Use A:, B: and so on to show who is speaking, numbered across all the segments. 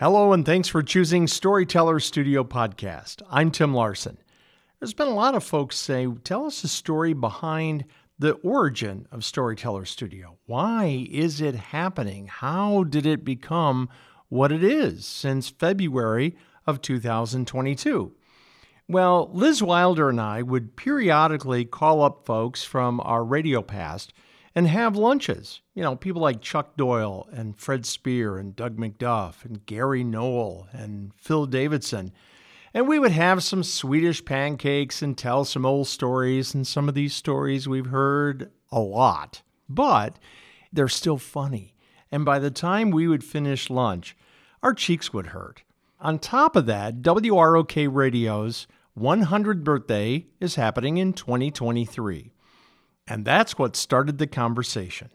A: Hello, and thanks for choosing Storyteller Studio Podcast. I'm Tim Larson. There's been a lot of folks say, tell us the story behind the origin of Storyteller Studio. Why is it happening? How did it become what it is since February of 2022? Well, Liz Wilder and I would periodically call up folks from our radio past and have lunches. You know, people like Chuck Doyle and Fred Spear and Doug McDuff and Gary Noel and Phil Davidson. And we would have some Swedish pancakes and tell some old stories. And some of these stories we've heard a lot, but they're still funny. And by the time we would finish lunch, our cheeks would hurt. On top of that, WROK Radio's 100th birthday is happening in 2023. And that's what started the conversation.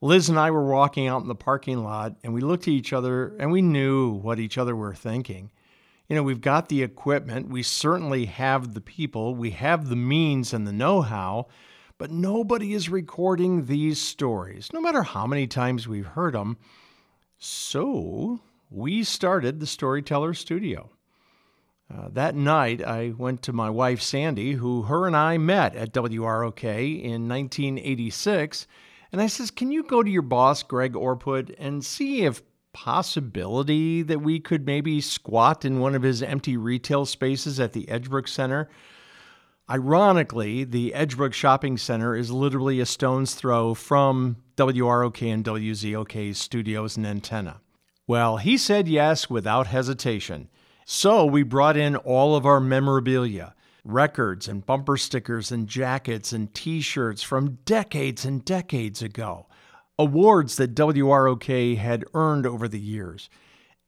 A: Liz and I were walking out in the parking lot and we looked at each other and we knew what each other were thinking. You know, we've got the equipment, we certainly have the people, we have the means and the know how, but nobody is recording these stories, no matter how many times we've heard them. So we started the Storyteller Studio. Uh, that night, I went to my wife Sandy, who her and I met at WROK in 1986, and I says, "Can you go to your boss, Greg Orput, and see if possibility that we could maybe squat in one of his empty retail spaces at the Edgebrook Center?" Ironically, the Edgebrook Shopping Center is literally a stone's throw from WROK and WZOK's studios and antenna. Well, he said yes without hesitation. So we brought in all of our memorabilia records and bumper stickers and jackets and t shirts from decades and decades ago, awards that WROK had earned over the years.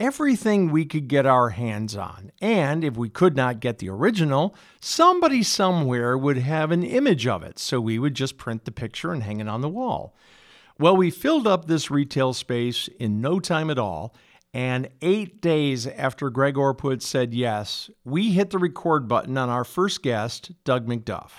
A: Everything we could get our hands on. And if we could not get the original, somebody somewhere would have an image of it, so we would just print the picture and hang it on the wall. Well, we filled up this retail space in no time at all and eight days after Greg Orput said yes, we hit the record button on our first guest, Doug McDuff.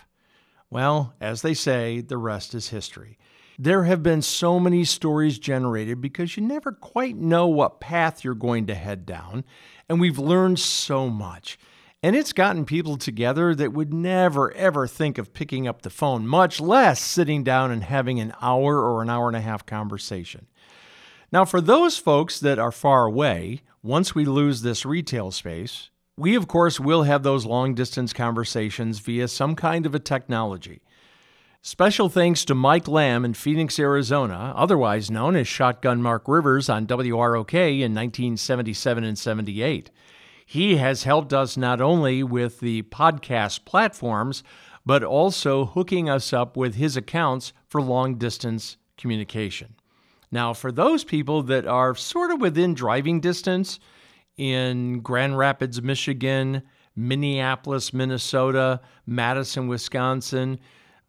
A: Well, as they say, the rest is history. There have been so many stories generated because you never quite know what path you're going to head down, and we've learned so much. And it's gotten people together that would never, ever think of picking up the phone, much less sitting down and having an hour or an hour and a half conversation. Now, for those folks that are far away, once we lose this retail space, we of course will have those long distance conversations via some kind of a technology. Special thanks to Mike Lamb in Phoenix, Arizona, otherwise known as Shotgun Mark Rivers on WROK in 1977 and 78. He has helped us not only with the podcast platforms, but also hooking us up with his accounts for long distance communication. Now, for those people that are sort of within driving distance in Grand Rapids, Michigan, Minneapolis, Minnesota, Madison, Wisconsin,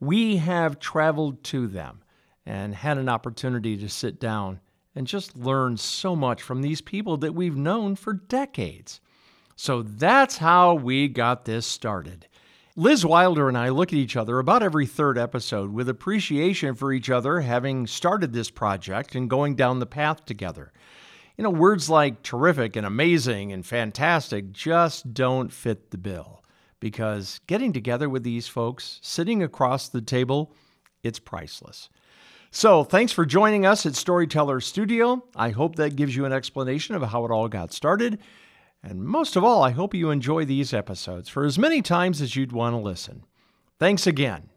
A: we have traveled to them and had an opportunity to sit down and just learn so much from these people that we've known for decades. So that's how we got this started. Liz Wilder and I look at each other about every third episode with appreciation for each other having started this project and going down the path together. You know, words like terrific and amazing and fantastic just don't fit the bill because getting together with these folks, sitting across the table, it's priceless. So, thanks for joining us at Storyteller Studio. I hope that gives you an explanation of how it all got started. And most of all, I hope you enjoy these episodes for as many times as you'd want to listen. Thanks again.